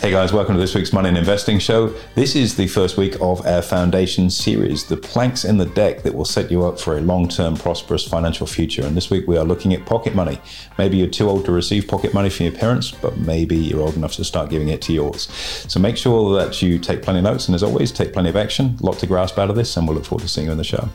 Hey guys, welcome to this week's Money and Investing Show. This is the first week of our foundation series, the planks in the deck that will set you up for a long term prosperous financial future. And this week we are looking at pocket money. Maybe you're too old to receive pocket money from your parents, but maybe you're old enough to start giving it to yours. So make sure that you take plenty of notes and as always, take plenty of action. A lot to grasp out of this, and we'll look forward to seeing you in the show.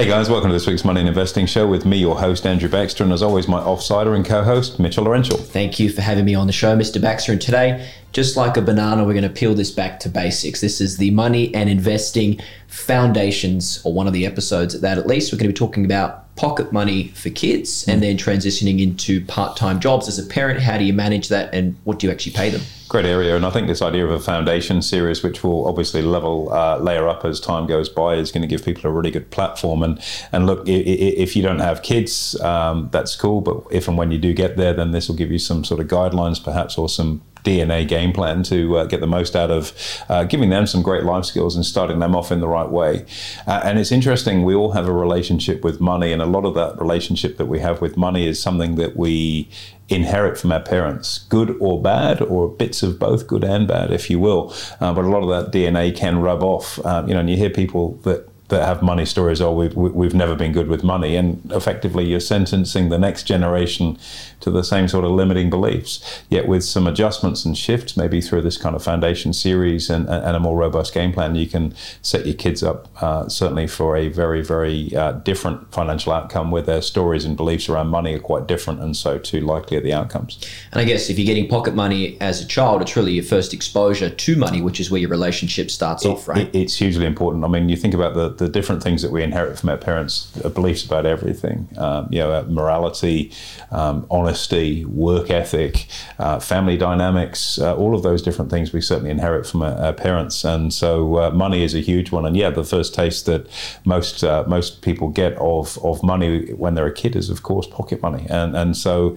Hey guys, welcome to this week's Money and Investing Show with me, your host, Andrew Baxter, and as always, my offsider and co host, Mitchell Laurential. Thank you for having me on the show, Mr. Baxter. And today, just like a banana, we're going to peel this back to basics. This is the Money and Investing Foundations, or one of the episodes at that at least. We're going to be talking about pocket money for kids and then transitioning into part time jobs. As a parent, how do you manage that and what do you actually pay them? Great area, and I think this idea of a foundation series, which will obviously level uh, layer up as time goes by, is going to give people a really good platform. And and look, if you don't have kids, um, that's cool. But if and when you do get there, then this will give you some sort of guidelines, perhaps, or some DNA game plan to uh, get the most out of uh, giving them some great life skills and starting them off in the right way. Uh, and it's interesting, we all have a relationship with money, and a lot of that relationship that we have with money is something that we inherit from our parents, good or bad, or bits of both good and bad, if you will. Uh, but a lot of that DNA can rub off. Um, you know, and you hear people that that have money stories, oh, we've, we've never been good with money. And effectively, you're sentencing the next generation to the same sort of limiting beliefs. Yet, with some adjustments and shifts, maybe through this kind of foundation series and, and a more robust game plan, you can set your kids up uh, certainly for a very, very uh, different financial outcome where their stories and beliefs around money are quite different. And so, too likely are the outcomes. And I guess if you're getting pocket money as a child, it's really your first exposure to money, which is where your relationship starts it, off, right? It, it's hugely important. I mean, you think about the the different things that we inherit from our parents, uh, beliefs about everything, um, you know, uh, morality, um, honesty, work ethic, uh, family dynamics, uh, all of those different things we certainly inherit from our, our parents. And so uh, money is a huge one. And yeah, the first taste that most uh, most people get of, of money when they're a kid is, of course, pocket money. And, and so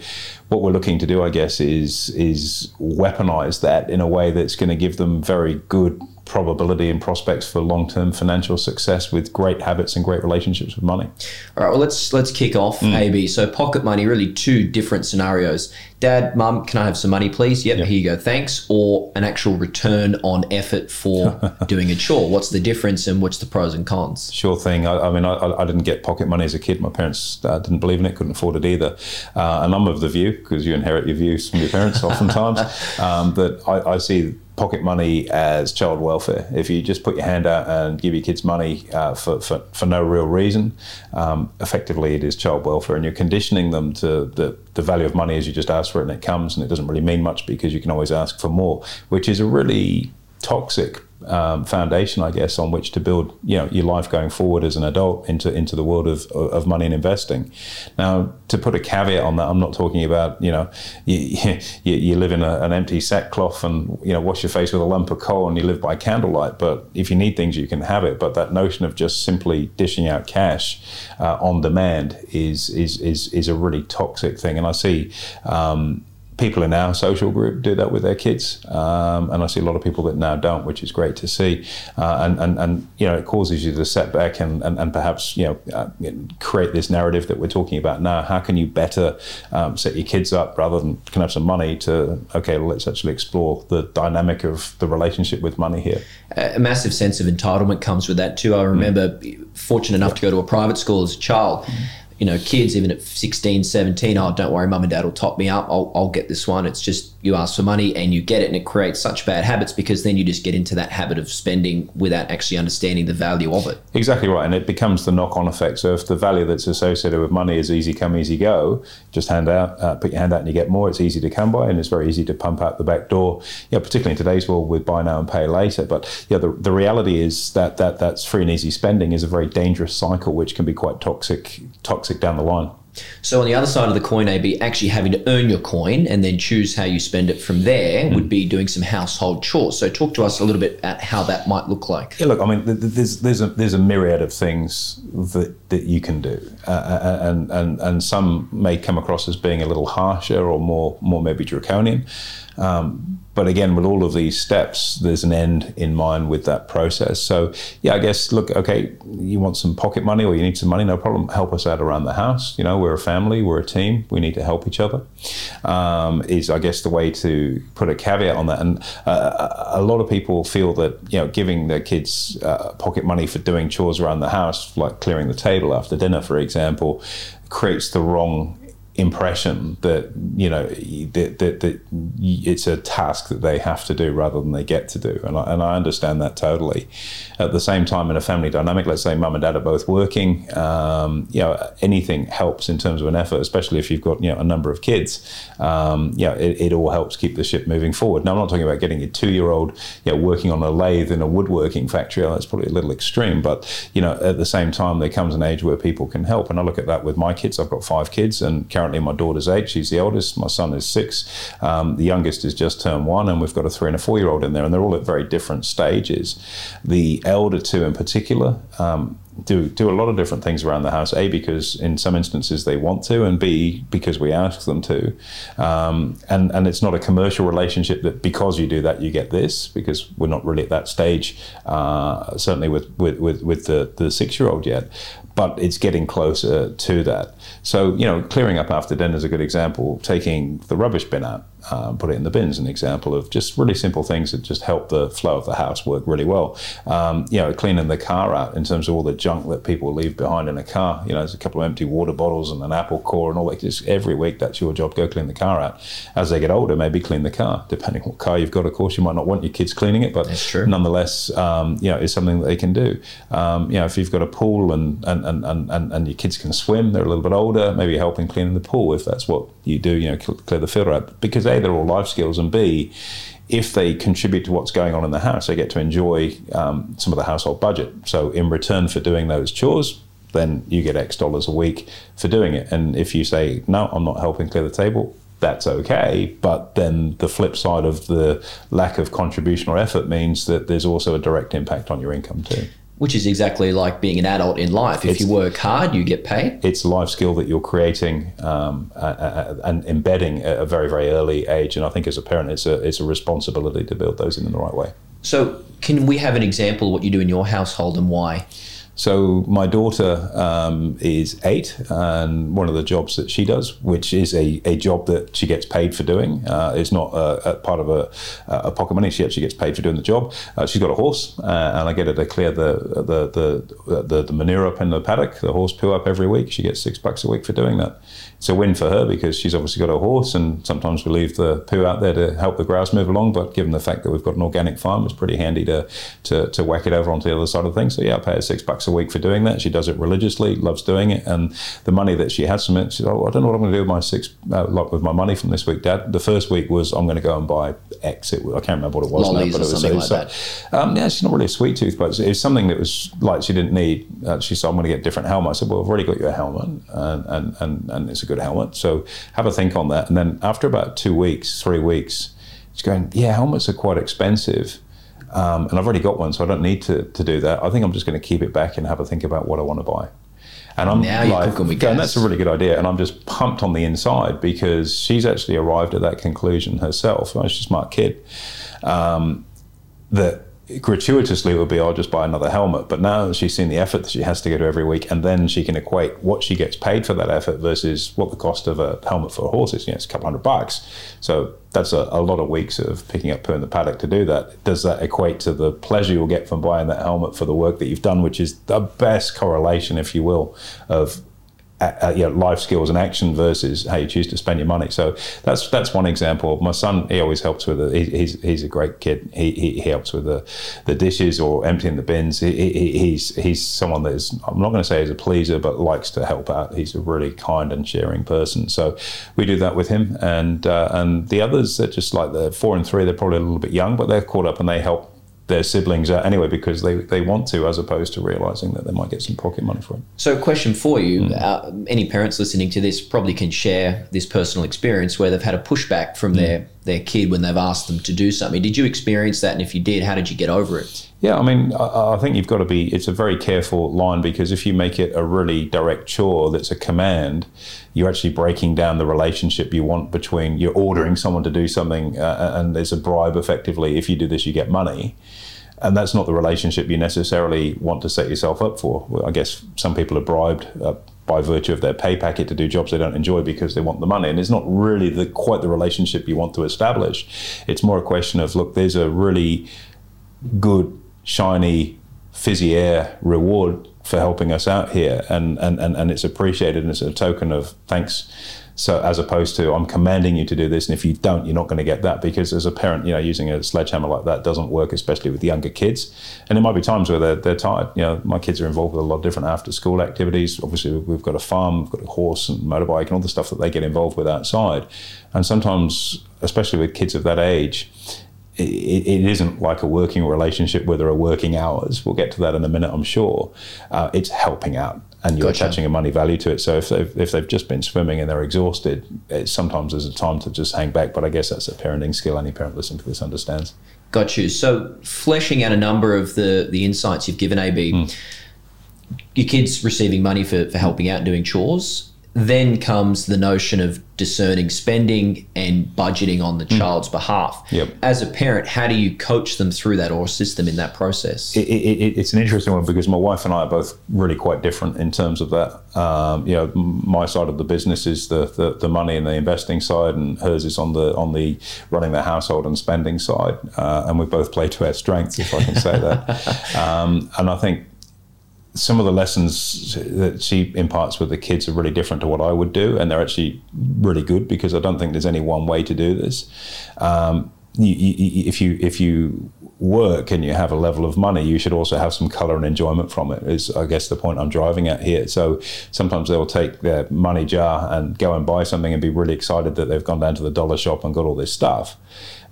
what we're looking to do, I guess, is, is weaponize that in a way that's going to give them very good probability and prospects for long-term financial success with great habits and great relationships with money. All right, well let's let's kick off mm. AB. So pocket money, really two different scenarios. Dad, mum, can I have some money, please? Yep, yep. here you go, thanks. Or an actual return on effort for doing a chore. What's the difference and what's the pros and cons? Sure thing. I, I mean, I, I, didn't get pocket money as a kid. My parents uh, didn't believe in it, couldn't afford it either. Uh, and I'm of the view, because you inherit your views from your parents oftentimes, um, that I, I see pocket money as child welfare. If you just put your hand out and give your kids money uh, for, for, for, no real reason, um, effectively it is child welfare. And you're conditioning them to the, the value of money as you just and it comes and it doesn't really mean much because you can always ask for more, which is a really toxic um, foundation, I guess, on which to build you know your life going forward as an adult into into the world of of money and investing. Now, to put a caveat on that, I'm not talking about you know you, you, you live in a, an empty sackcloth and you know wash your face with a lump of coal and you live by candlelight. But if you need things, you can have it. But that notion of just simply dishing out cash uh, on demand is is is is a really toxic thing, and I see. Um, people in our social group do that with their kids, um, and I see a lot of people that now don't, which is great to see. Uh, and, and and you know, it causes you to set back and, and, and perhaps you know uh, create this narrative that we're talking about now. How can you better um, set your kids up rather than can have some money to okay, well, let's actually explore the dynamic of the relationship with money here. A massive sense of entitlement comes with that too. I remember mm. fortunate enough to go to a private school as a child. Mm you know, kids, even at 16, 17, oh, don't worry, mum and dad will top me up. I'll, I'll get this one. It's just you ask for money and you get it, and it creates such bad habits because then you just get into that habit of spending without actually understanding the value of it. Exactly right. And it becomes the knock on effect. So if the value that's associated with money is easy come, easy go, just hand out, uh, put your hand out and you get more. It's easy to come by and it's very easy to pump out the back door, yeah, particularly in today's world with buy now and pay later. But yeah, the, the reality is that, that that's free and easy spending is a very dangerous cycle, which can be quite toxic, toxic down the line. So on the other side of the coin, AB, actually having to earn your coin and then choose how you spend it from there mm. would be doing some household chores. So talk to us a little bit about how that might look like. Yeah, look, I mean, there's there's a there's a myriad of things that that you can do, uh, uh, uh, and and and some may come across as being a little harsher or more more maybe draconian. Um, but again, with all of these steps, there's an end in mind with that process. So, yeah, I guess, look, okay, you want some pocket money or you need some money, no problem. Help us out around the house. You know, we're a family, we're a team, we need to help each other. Um, is, I guess, the way to put a caveat on that. And uh, a lot of people feel that, you know, giving their kids uh, pocket money for doing chores around the house, like clearing the table after dinner, for example, creates the wrong impression that you know that, that, that it's a task that they have to do rather than they get to do. And I, and I understand that totally. At the same time in a family dynamic let's say mum and dad are both working um, you know anything helps in terms of an effort especially if you've got you know a number of kids. Um, you know it, it all helps keep the ship moving forward. Now I'm not talking about getting a two-year-old you know working on a lathe in a woodworking factory. That's probably a little extreme but you know at the same time there comes an age where people can help. And I look at that with my kids. I've got five kids and currently my daughter's eight. She's the oldest. My son is six. Um, the youngest is just turned one, and we've got a three and a four year old in there, and they're all at very different stages. The elder two, in particular, um, do do a lot of different things around the house. A because in some instances they want to, and B because we ask them to. Um, and and it's not a commercial relationship that because you do that you get this because we're not really at that stage. Uh, certainly with with with, with the the six year old yet but it's getting closer to that. So, you know, clearing up after dinner is a good example. Taking the rubbish bin out, um, put it in the bins, an example of just really simple things that just help the flow of the house work really well. Um, you know, cleaning the car out in terms of all the junk that people leave behind in a car. You know, there's a couple of empty water bottles and an apple core and all that. Just every week, that's your job. Go clean the car out. As they get older, maybe clean the car. Depending what car you've got, of course, you might not want your kids cleaning it, but nonetheless, um, you know, it's something that they can do. Um, you know, if you've got a pool and, and and, and, and, and your kids can swim, they're a little bit older, maybe helping cleaning the pool if that's what you do, you know, clear the filter out. Because A, they're all life skills, and B, if they contribute to what's going on in the house, they get to enjoy um, some of the household budget. So in return for doing those chores, then you get X dollars a week for doing it. And if you say, no, I'm not helping clear the table, that's okay. But then the flip side of the lack of contribution or effort means that there's also a direct impact on your income too which is exactly like being an adult in life. If it's, you work hard, you get paid. It's life skill that you're creating um, and embedding at a very, very early age. And I think as a parent, it's a, it's a responsibility to build those in, in the right way. So, can we have an example of what you do in your household and why? So my daughter um, is eight, and one of the jobs that she does, which is a, a job that she gets paid for doing, uh, is not a, a part of a, a, pocket money. She actually gets paid for doing the job. Uh, she's got a horse, uh, and I get her to clear the the, the the, the manure up in the paddock, the horse poo up every week. She gets six bucks a week for doing that it's a win for her because she's obviously got a horse, and sometimes we leave the poo out there to help the grass move along. But given the fact that we've got an organic farm, it's pretty handy to to, to whack it over onto the other side of things. So yeah, I pay her six bucks a week for doing that. She does it religiously, loves doing it, and the money that she has from it, she's oh, I don't know what I'm going to do with my six uh, with my money from this week, Dad. The first week was I'm going to go and buy X. It, I can't remember what it was, now, but it was something like that. Um, yeah, she's not really a sweet tooth, but it was something that was like she didn't need. Uh, she said I'm going to get a different helmet. I said, well, I've already got you a helmet, and and and, and it's a good helmet, so have a think on that. And then after about two weeks, three weeks, she's going, yeah, helmets are quite expensive. Um, and I've already got one, so I don't need to, to do that. I think I'm just going to keep it back and have a think about what I want to buy. And I'm now like, going, that's a really good idea. And I'm just pumped on the inside because she's actually arrived at that conclusion herself. She's a smart kid. Um, that gratuitously it would be I'll just buy another helmet. But now she's seen the effort that she has to go to every week, and then she can equate what she gets paid for that effort versus what the cost of a helmet for a horse is. You know, it's a couple hundred bucks. So that's a, a lot of weeks of picking up poo in the paddock to do that. Does that equate to the pleasure you'll get from buying that helmet for the work that you've done, which is the best correlation, if you will, of uh, you know, life skills and action versus how you choose to spend your money. So that's that's one example. My son, he always helps with it. He, he's he's a great kid. He, he, he, helps with the, the dishes or emptying the bins. He, he, he's he's someone that is I'm not going to say he's a pleaser, but likes to help out. He's a really kind and sharing person. So we do that with him, and uh, and the others are just like the four and three. They're probably a little bit young, but they're caught up and they help their siblings out anyway because they, they want to, as opposed to realizing that they might get some pocket money for it. So, question for you: mm. uh, any parents listening to this probably can share this personal experience where they've had a pushback from mm. their their kid when they've asked them to do something. Did you experience that? And if you did, how did you get over it? Yeah, I mean, I, I, think you've got to be. It's a very careful line because if you make it a really direct chore that's a command, you're actually breaking down the relationship you want between you're ordering someone to do something uh, and there's a bribe effectively. If you do this, you get money. And that's not the relationship you necessarily want to set yourself up for. I guess some people are bribed uh, by virtue of their pay packet to do jobs they don't enjoy because they want the money. And it's not really the, quite the relationship you want to establish. It's more a question of look, there's a really good shiny, fizzy air reward for helping us out here, and and and, and it's appreciated and it's a token of thanks. So as opposed to I'm commanding you to do this, and if you don't, you're not going to get that because as a parent, you know, using a sledgehammer like that doesn't work, especially with younger kids. And there might be times where they're, they're tired. You know, my kids are involved with a lot of different after school activities. Obviously, we've got a farm, we've got a horse and motorbike and all the stuff that they get involved with outside. And sometimes, especially with kids of that age, it, it isn't like a working relationship where there are working hours. We'll get to that in a minute, I'm sure. Uh, it's helping out and you're gotcha. attaching a money value to it. So if they've, if they've just been swimming and they're exhausted, sometimes there's a time to just hang back. But I guess that's a parenting skill. Any parent listening to this understands. Got you. So fleshing out a number of the, the insights you've given, AB, mm. your kids receiving money for, for helping out doing chores then comes the notion of discerning spending and budgeting on the mm. child's behalf. Yep. As a parent, how do you coach them through that or assist them in that process? It, it, it's an interesting one because my wife and I are both really quite different in terms of that. Um, you know, my side of the business is the, the, the, money and the investing side, and hers is on the on the running the household and spending side. Uh, and we both play to our strengths, if I can say that. um, and I think some of the lessons that she imparts with the kids are really different to what I would do, and they're actually really good because I don't think there's any one way to do this. Um, you, you, if you if you work and you have a level of money, you should also have some color and enjoyment from it. Is I guess the point I'm driving at here. So sometimes they'll take their money jar and go and buy something and be really excited that they've gone down to the dollar shop and got all this stuff,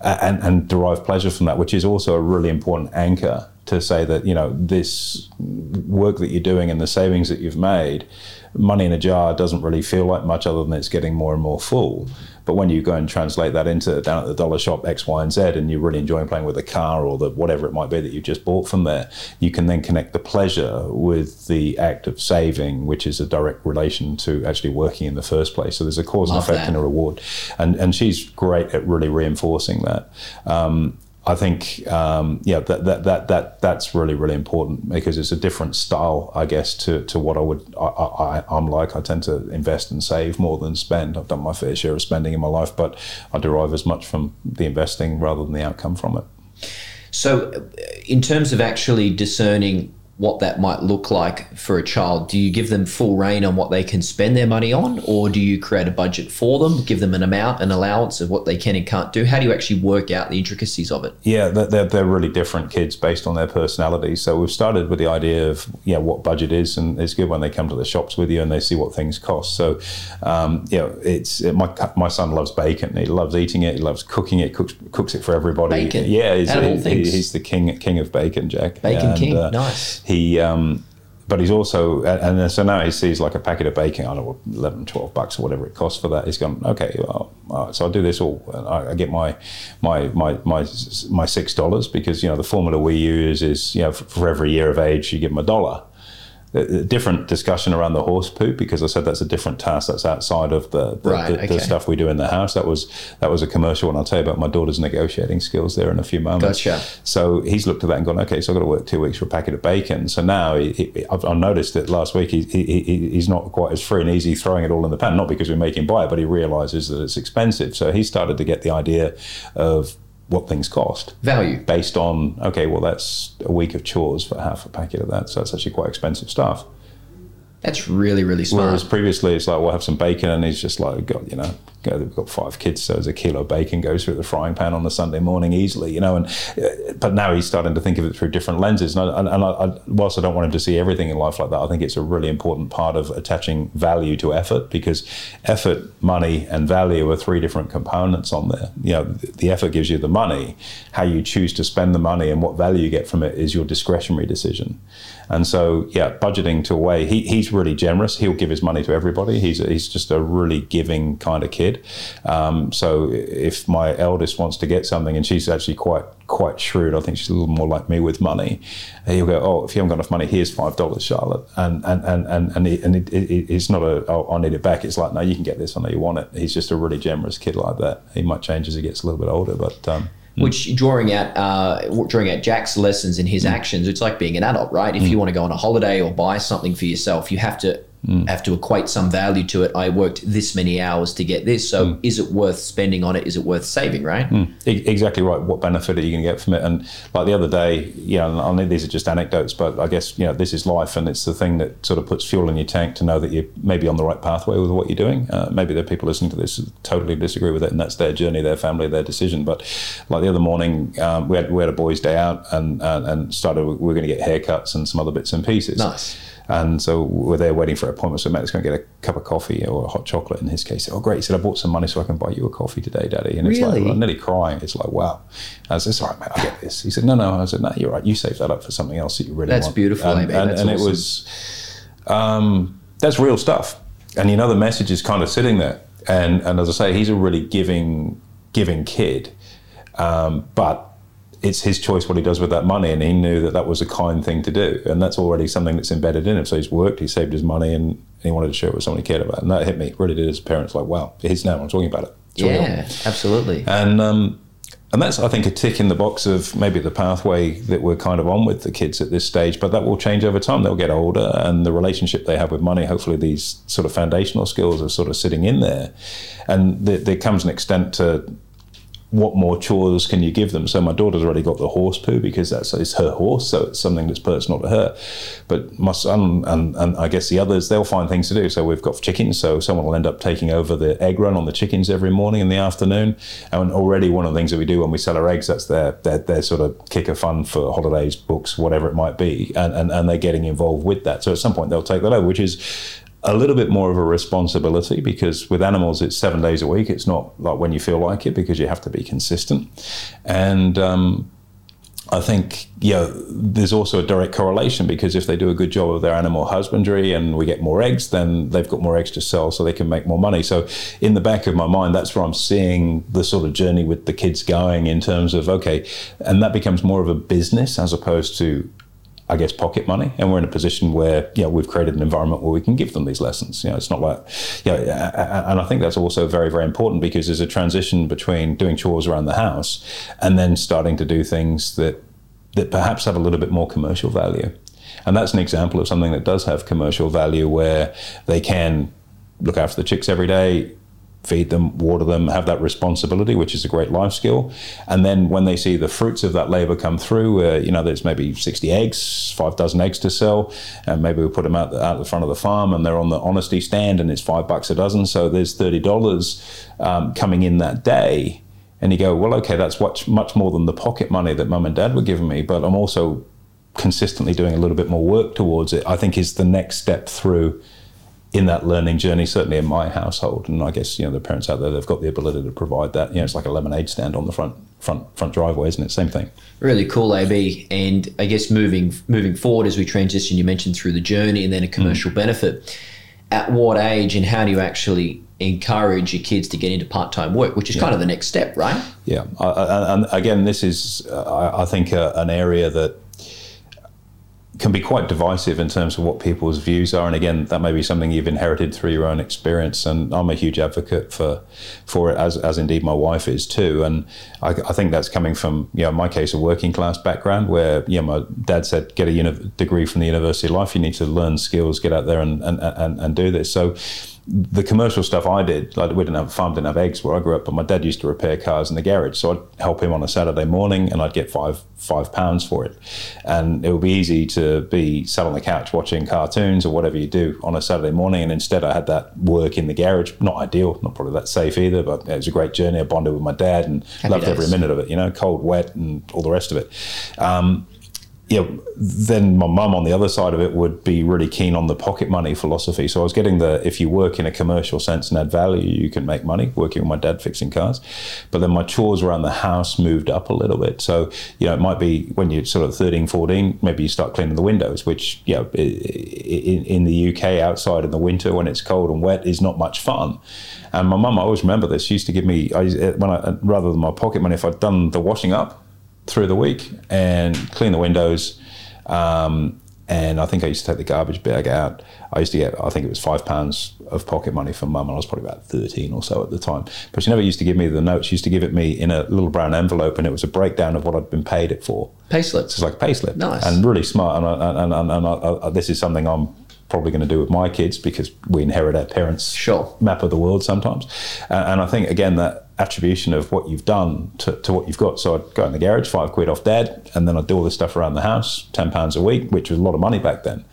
and, and derive pleasure from that, which is also a really important anchor to say that you know this work that you're doing and the savings that you've made, money in a jar doesn't really feel like much other than it's getting more and more full. But when you go and translate that into down at the dollar shop X, Y, and Z, and you're really enjoying playing with the car or the whatever it might be that you've just bought from there, you can then connect the pleasure with the act of saving, which is a direct relation to actually working in the first place. So there's a cause Love and effect that. and a reward, and and she's great at really reinforcing that. Um, I think um, yeah that, that that that that's really really important because it's a different style I guess to, to what I would I, I am like I tend to invest and save more than spend I've done my fair share of spending in my life but I derive as much from the investing rather than the outcome from it. So, in terms of actually discerning what that might look like for a child? Do you give them full rein on what they can spend their money on, or do you create a budget for them, give them an amount, an allowance of what they can and can't do? How do you actually work out the intricacies of it? Yeah, they're, they're really different kids based on their personalities. So we've started with the idea of yeah what budget is, and it's good when they come to the shops with you and they see what things cost. So um, you know, it's it, my my son loves bacon. He loves eating it. He loves cooking it. Cooks cooks it for everybody. Bacon. Yeah, he's, he, he's the king king of bacon, Jack. Bacon and, king. Uh, nice he um, but he's also and so now he sees like a packet of bacon I don't know 11 12 bucks or whatever it costs for that. He's gone okay well, so I'll do this all I, get my my my my my six dollars because you know the formula we use is you know for every year of age you give them a dollar a different discussion around the horse poop because I said that's a different task that's outside of the the, right, the, okay. the, stuff we do in the house. That was that was a commercial, and I'll tell you about my daughter's negotiating skills there in a few moments. Gotcha. So he's looked at that and gone, okay, so I've got to work two weeks for a packet of bacon. So now he, he, I've, I've, noticed that last week he, he's not quite as free and easy throwing it all in the pan, not because we make him buy it, but he realizes that it's expensive. So he started to get the idea of what things cost. Value. Based on, okay, well, that's a week of chores for half a packet of that. So that's actually quite expensive stuff. That's really, really smart. Whereas previously it's like, we'll have some bacon, and he's just like, God, you know, we've got five kids, so as a kilo of bacon goes through the frying pan on a Sunday morning easily, you know. And uh, but now he's starting to think of it through different lenses. And, I, and I, whilst I don't want him to see everything in life like that, I think it's a really important part of attaching value to effort because effort, money, and value are three different components on there. You know, the effort gives you the money. How you choose to spend the money and what value you get from it is your discretionary decision. And so, yeah, budgeting to a way, he, he's really generous. He'll give his money to everybody. He's, he's just a really giving kind of kid. Um, so if my eldest wants to get something, and she's actually quite quite shrewd. I think she's a little more like me with money. He'll go, oh, if you haven't got enough money, here's five dollars, Charlotte, and and and and and, it, and it, it, it's not a oh, I need it back. It's like no, you can get this. I know you want it. He's just a really generous kid like that. He might change as he gets a little bit older, but. Um, Mm. which drawing out uh, drawing out Jack's lessons in his mm. actions, it's like being an adult, right? If mm. you want to go on a holiday or buy something for yourself, you have to have to equate some value to it. I worked this many hours to get this, so is it worth spending on it? Is it worth saving? Right? E- Exactly right. What benefit are you going to get from it? And like the other day, you know, I know these are just anecdotes, but I guess you know this is life, and it's the thing that sort of puts fuel in your tank to know that you're maybe on the right pathway with what you're doing. Uh, maybe there are people listening to this who totally disagree with it, and that's their journey, their family, their decision. But like the other morning, um, we had we had a boys' day out, and and, and started. We were going to get haircuts and some other bits and pieces. Nice. And so we're there waiting for an appointment. So Matt's going to get a cup of coffee or a hot chocolate in his case. Oh, great. He said, I bought some money so I can buy you a coffee today, Daddy. And it's Really? like, I'm nearly crying. It's like, wow. I said, it's all right, mate, I'll get this. He said, no, no. I said, no, you're right. You save that up for something else that you really That's want. beautiful, And, and, That's and it was, um, that's real stuff. And you know, the message is kind of sitting there. And, and as I say, he's a really giving, giving kid. Um, but it's his choice what he does with that money, and he knew that that was a kind thing to do, and that's already something that's embedded in him. So he's worked, he saved his money, and he wanted to share it with someone he cared about, and that hit me. Really did as parents, like, wow, it's now I'm talking about it. It's real. Yeah, absolutely. and um, and that's I think a tick in the box of maybe the pathway that we're kind of on with the kids at this stage, but that will change over time. They'll get older, and the relationship they have with money, hopefully, these sort of foundational skills are sort of sitting in there, and there, there comes an extent to what more chores can you give them? So my daughter's already got the horse poo because that's it's her horse, so it's something that's personal to her. But my son and, and I guess the others, they'll find things to do. So we've got chickens, so someone will end up taking over the egg run on the chickens every morning in the afternoon. And already one of the things that we do when we sell our eggs, that's their their, their sort of kick of fun for holidays, books, whatever it might be, and, and and they're getting involved with that. So at some point they'll take that over, which is a little bit more of a responsibility because with animals it's seven days a week. It's not like when you feel like it because you have to be consistent. And um, I think yeah, there's also a direct correlation because if they do a good job of their animal husbandry and we get more eggs, then they've got more eggs to sell, so they can make more money. So in the back of my mind, that's where I'm seeing the sort of journey with the kids going in terms of okay, and that becomes more of a business as opposed to I guess pocket money, and we're in a position where you know we've created an environment where we can give them these lessons. You know, it's not like you know, and I think that's also very very important because there's a transition between doing chores around the house and then starting to do things that that perhaps have a little bit more commercial value. And that's an example of something that does have commercial value where they can look after the chicks every day, feed them, water them, have that responsibility, which is a great life skill. And then when they see the fruits of that labor come through, uh, you know, there's maybe 60 eggs, five dozen eggs to sell, and maybe we put them out the, out the front of the farm and they're on the honesty stand and it's five bucks a dozen. So there's $30 um, coming in that day. And you go, well, okay, that's much, much more than the pocket money that mum and dad were giving me, but I'm also consistently doing a little bit more work towards it, I think is the next step through in that learning journey, certainly in my household. And I guess, you know, the parents out there, they've got the ability to provide that. You know, it's like a lemonade stand on the front front front driveway, isn't it? Same thing. Really cool, AB. And I guess moving moving forward as we transition, you mentioned through the journey and then a commercial benefit. At what age and how do you actually encourage your kids to get into part time work, which is kind of the next step, right? Yeah. I, I, and again, this is, uh, I, I think, uh, an area that can be quite divisive in terms of what people's views are. And again, that may be something you've inherited through your own experience. And I'm a huge advocate for for it, as, as indeed my wife is too. And I, I think that's coming from, you know, my case, a working class background where, you know, my dad said, get a uni- degree from the University of Life. You need to learn skills, get out there and, and, and, and do this. So the commercial stuff I did, like we didn't have a farm, didn't have eggs where I grew up, but my dad used to repair cars in the garage. So I'd help him on a Saturday morning and I'd get five five pounds for it. And it would be easy to be sat on the couch watching cartoons or whatever you do on a Saturday morning. And instead I had that work in the garage. Not ideal, not probably that safe either, but it was a great journey. I bonded with my dad and Happy loved every minute of it, you know, cold, wet and all the rest of it. Um, know, then my mum on the other side of it would be really keen on the pocket money philosophy. So I was getting the if you work in a commercial sense and add value, you can make money working with my dad fixing cars. But then my chores around the house moved up a little bit. So, you know, it might be when you're sort of 13, 14, maybe you start cleaning the windows, which, you know, in, in the UK outside in the winter when it's cold and wet is not much fun. And my mum, I always remember this, she used to give me, I, when I, rather than my pocket money, if I'd done the washing up, through the week and clean the windows. Um, and I think I used to take the garbage bag out. I used to get, I think it was five pounds of pocket money from mum, and I was probably about 13 or so at the time. But she never used to give me the notes. She used to give it me in a little brown envelope, and it was a breakdown of what I'd been paid it for. Payslip. It's like a payslip. Nice. And really smart. And, I, and, and, and I, I, this is something I'm probably going to do with my kids because we inherit our parents' Sure. map of the world sometimes. And I think, again, that attribution of what you've done to, to what you've got. So I'd go in the garage, five quid off dad, and then I'd do all this stuff around the house, £10 a week, which was a lot of money back then.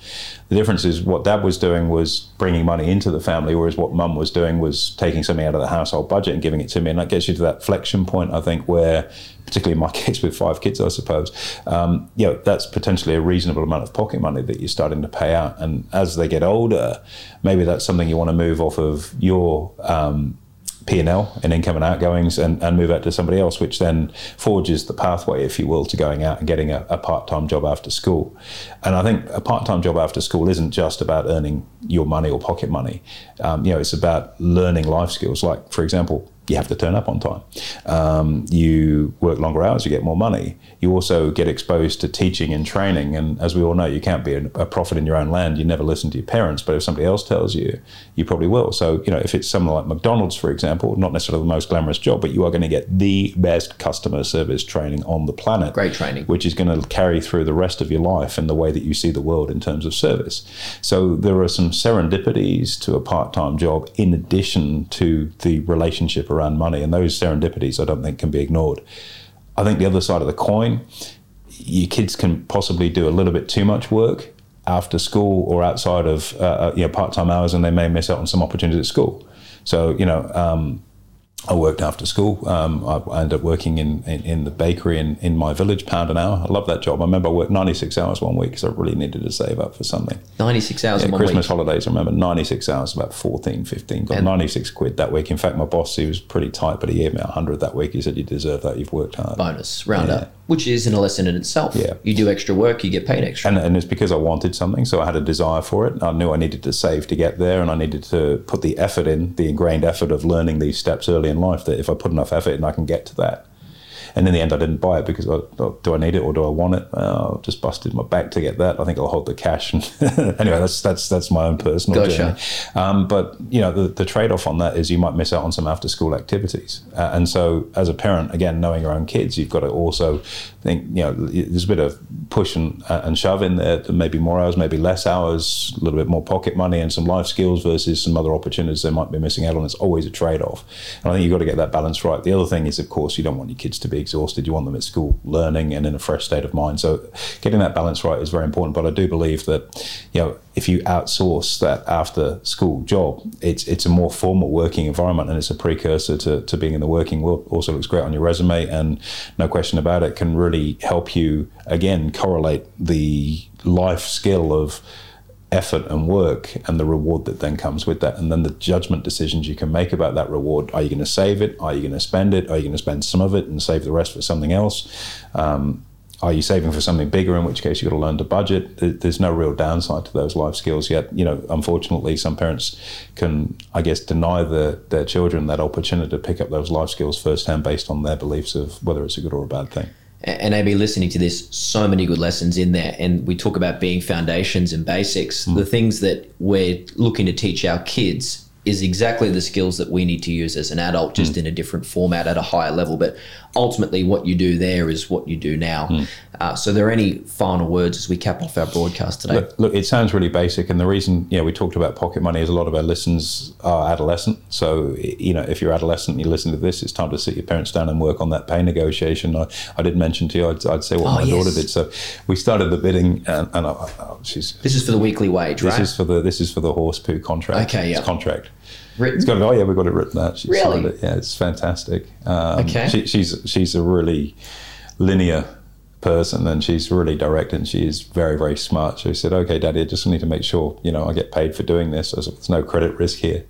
The difference is what dad was doing was bringing money into the family, whereas what mum was doing was taking something out of the household budget and giving it to me. And that gets you to that flexion point, I think, where, particularly in my case with five kids, I suppose, um, you know, that's potentially a reasonable amount of pocket money that you're starting to pay out. And as they get older, maybe that's something you want to move off of your um, P&L and income and outgoings and, and move out to somebody else, which then forges the pathway, if you will, to going out and getting a, a part-time job after school. And I think a part-time job after school isn't just about earning your money or pocket money. Um, you know, it's about learning life skills. Like, for example, you have to turn up on time. Um, you work longer hours, you get more money. You also get exposed to teaching and training. And as we all know, you can't be a, prophet in your own land. You never listen to your parents, but if somebody else tells you, you probably will. So, you know, if it's something like McDonald's, for example, not necessarily the most glamorous job, but you are going to get the best customer service training on the planet. Great training. Which is going to carry through the rest of your life and the way that you see the world in terms of service. So there are some serendipities to a part-time job in addition to the relationship around money, and those serendipities I don't think can be ignored. I think the other side of the coin, your kids can possibly do a little bit too much work after school or outside of uh, you know part-time hours, and they may miss out on some opportunities at school. So you know. Um, I worked after school. Um, I, ended up working in, in, in, the bakery in, in my village, pound an hour. I love that job. I remember I worked 96 hours one week because I really needed to save up for something. 96 hours Yeah, Christmas week. holidays, I remember 96 hours, about 14, 15. Got And- 96 quid that week. In fact, my boss, he was pretty tight, but he gave me 100 that week. He said, You deserve that. You've worked hard. Bonus, round Yeah. up, which is in a lesson in itself. Yeah. You do extra work, you get paid extra. And, and it's because I wanted something, so I had a desire for it. I knew I needed to save to get there, and I needed to put the effort in, the ingrained effort of learning these steps early in life. That if I put enough effort in, I can get to that. And in the end, I didn't buy it because I, do I need it or do I want it? Well, I've just busted my back to get that. I think I'll hold the cash. And anyway, that's that's that's my own personal Gotcha. journey. Um, but you know, the, the trade off on that is you might miss out on some after school activities. Uh, and so, as a parent, again, knowing your own kids, you've got to also think. You know, there's a bit of push and, and shove in there. Maybe more hours, maybe less hours, a little bit more pocket money, and some life skills versus some other opportunities they might be missing out on. It's always a trade off. And I think you've got to get that balance right. The other thing is, of course, you don't want your kids to be exhausted. You want them at school learning and in a fresh state of mind. So getting that balance right is very important. But I do believe that, you know, if you outsource that after school job, it's it's a more formal working environment and it's a precursor to, to being in the working world. Also looks great on your resume and no question about it can really help you again correlate the life skill of effort and work and the reward that then comes with that. And then the judgment decisions you can make about that reward. Are you going to save it? Are you going to spend it? Are you going to spend some of it and save the rest for something else? Um, are you saving for something bigger in which case you've got to learn to budget there's no real downside to those life skills yet you know unfortunately some parents can i guess deny the, their children that opportunity to pick up those life skills firsthand based on their beliefs of whether it's a good or a bad thing and AB listening to this, so many good lessons in there. And we talk about being foundations and basics. Mm. The things that we're looking to teach our kids is exactly the skills that we need to use as an adult, just Mm. in a different format at a higher level. But ultimately, what you do there is what you do now. Mm. Uh, so, there are any final words as we cap off our broadcast today? Look, look, it sounds really basic, and the reason know we talked about pocket money is a lot of our listeners are adolescent. So you know, if you're adolescent and you listen to this, it's time to sit your parents down and work on that pay negotiation. I, I did mention to you, I'd, I'd say what Oh, my daughter did. So we started the bidding, and, and I, I, she's This is for the weekly wage, this right? is for the this is for the horse poo contract. Okay, yeah. It's contract. Written? It's got. Oh yeah, we got it written out. She Really? it. Yeah, it's fantastic. Um, Okay. She, she's she's a really linear person and she's really direct and she is very very smart. So she said okay daddy i just need to make sure you know i get paid for doing this. So there's no credit risk here.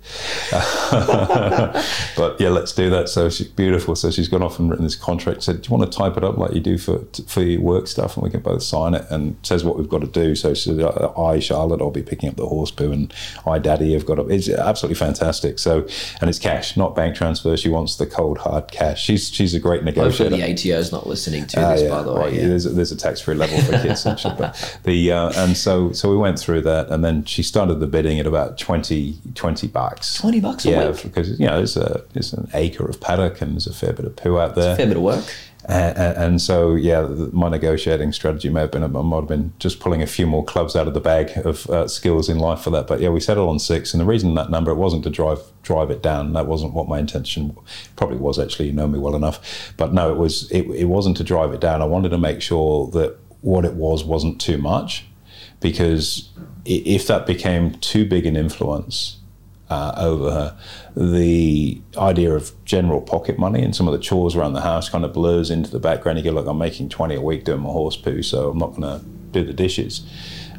But yeah let's do that. So she's beautiful. So she's gone off and written this contract said do you want to type it up like you do for for your work stuff and we can both sign it? And says what we've got to do. So she said i charlotte i'll be picking up the horse poo and i daddy have got to it's absolutely fantastic. So and it's cash not bank transfer. She wants the cold hard cash. She's she's a great negotiator hopefully the ATO is not listening to uh, this yeah, by the way. right, yeah. there's, a, there's a tax-free level for kids but the uh, and so so we went through that and then she started the bidding at about 20 20 bucks. 20 bucks yeah because you know there's a there's an acre of paddock and there's a fair bit of poo out there. fair bit of work and, and, so, yeah, my negotiating strategy may have been, I might have been just pulling a few more clubs out of the bag of uh, skills in life for that. But yeah, we settled on six. And the reason that number, it wasn't to drive drive it down. That wasn't what my intention probably was actually, you know me well enough. But no, it was, it, it wasn't to drive it down. I wanted to make sure that what it was wasn't too much because if that became too big an influence, uh, over her, the idea of general pocket money and some of the chores around the house kind of blurs into the background. You go, look, I'm making 20 a week doing my horse poo, so I'm not going to do the dishes.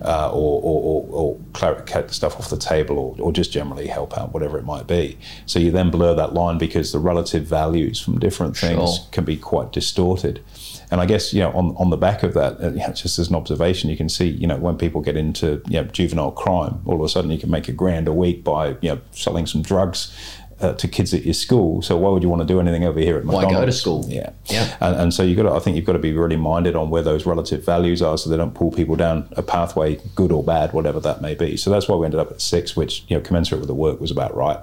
Uh, or, or, or, or the stuff off the table, or, or just generally help out, whatever it might be. So you then blur that line because the relative values from different things sure. can be quite distorted. And I guess you know on on the back of that, uh, just as an observation, you can see you know when people get into you know, juvenile crime, all of a sudden you can make a grand a week by you know selling some drugs uh, to kids at your school. So why would you want to do anything over here at McDonald's? Why go to school? Yeah, yeah. And, and so you got to, I think you've got to be really minded on where those relative values are, so they don't pull people down a pathway, good or bad, whatever that may be. So that's why we ended up at six, which you know commensurate with the work was about right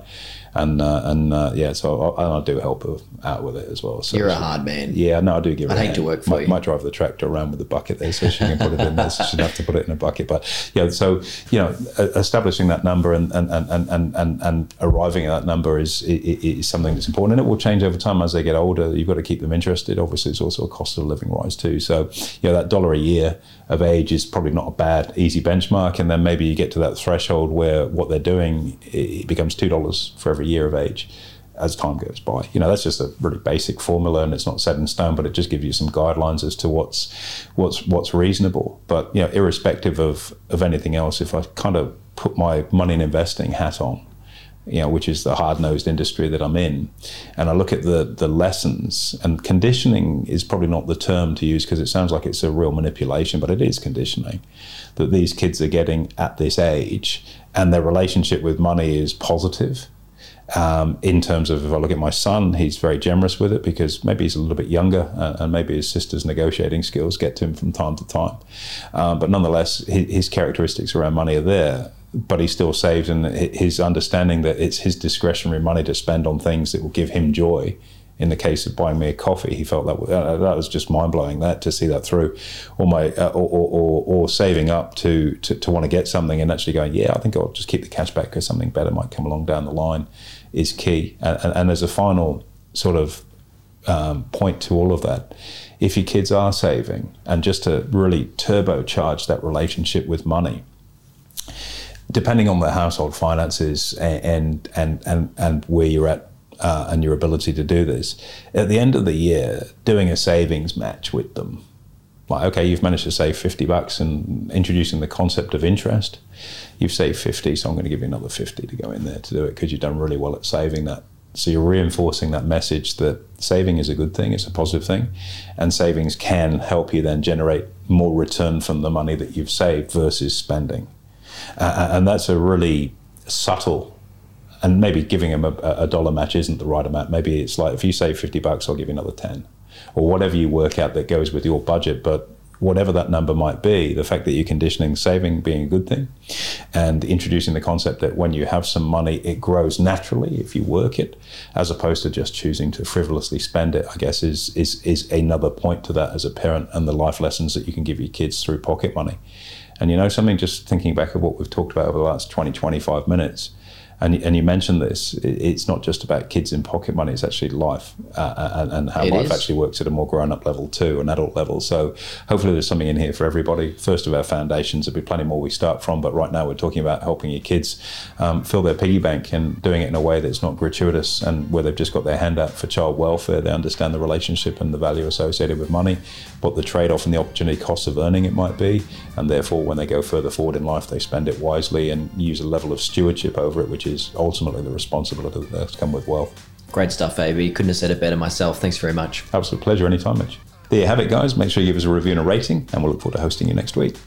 and uh, and uh, yeah, so I, I, do help her out with it as well. So You're a hard man. Yeah, no, I do give. I'd hate to work for might, you. Might drive the tractor around with the bucket there, so she can put it in there. So she'd have to put it in a bucket. But yeah, so you know, establishing that number and and and and and, and arriving at that number is, is, is something that's important, and it will change over time as they get older. You've got to keep them interested. Obviously, it's also a cost of living rise too. So you know, that dollar a year of age is probably not a bad easy benchmark, and then maybe you get to that threshold where what they're doing it becomes two dollars for every year of age as time goes by. You know, that's just a really basic formula, and it's not set in stone, but it just gives you some guidelines as to what's what's what's reasonable. But you know, irrespective of of anything else, if I kind of put my money and investing hat on, you know, which is the hard nosed industry that I'm in, and I look at the the lessons and conditioning is probably not the term to use because it sounds like it's a real manipulation, but it is conditioning that these kids are getting at this age, and their relationship with money is positive um, in terms of if I look at my son, he's very generous with it because maybe he's a little bit younger uh, and maybe his sister's negotiating skills get to him from time to time. Um, but nonetheless, his, his, characteristics around money are there. But he still saves, and his understanding that it's his discretionary money to spend on things that will give him joy. In the case of buying me a coffee, he felt that uh, that was just mind blowing. That to see that through, or my uh, or, or, or, saving up to, to want to get something and actually going, yeah, I think I'll just keep the cash back because something better might come along down the line is key. And, and, and as a final sort of um, point to all of that, if your kids are saving, and just to really turbocharge that relationship with money, depending on the household finances and and and and where you're at uh, and your ability to do this, at the end of the year, doing a savings match with them like, okay, you've managed to save 50 bucks and introducing the concept of interest. You've saved 50, so I'm going to give you another 50 to go in there to do it because you've done really well at saving that. So you're reinforcing that message that saving is a good thing, it's a positive thing, and savings can help you then generate more return from the money that you've saved versus spending. Uh, and that's a really subtle and maybe giving them a, a dollar match isn't the right amount. Maybe it's like if you save 50 bucks, I'll give you another 10 or whatever you work out that goes with your budget. But whatever that number might be, the fact that you're conditioning saving being a good thing and introducing the concept that when you have some money, it grows naturally if you work it, as opposed to just choosing to frivolously spend it, I guess is, is, is another point to that as a parent and the life lessons that you can give your kids through pocket money. And you know, something just thinking back of what we've talked about over the last 20, 25 minutes, and, and you mentioned this, it's not just about kids in pocket money, it's actually life uh, and, and, how it life is. actually works at a more grown up level too, an adult level. So hopefully there's something in here for everybody. First of our foundations, there'll be plenty more we start from, but right now we're talking about helping your kids um, fill their piggy bank and doing it in a way that's not gratuitous and where they've just got their hand out for child welfare. They understand the relationship and the value associated with money, what the trade off and the opportunity costs of earning it might be, and therefore when they go further forward in life, they spend it wisely and use a level of stewardship over it, which is ultimately the responsibility that's come with wealth. Great stuff, AB. Couldn't have said it better myself. Thanks very much. Absolute pleasure anytime, Mitch. There you have it, guys. Make sure you give us a review and a rating, and we'll look forward to hosting you next week.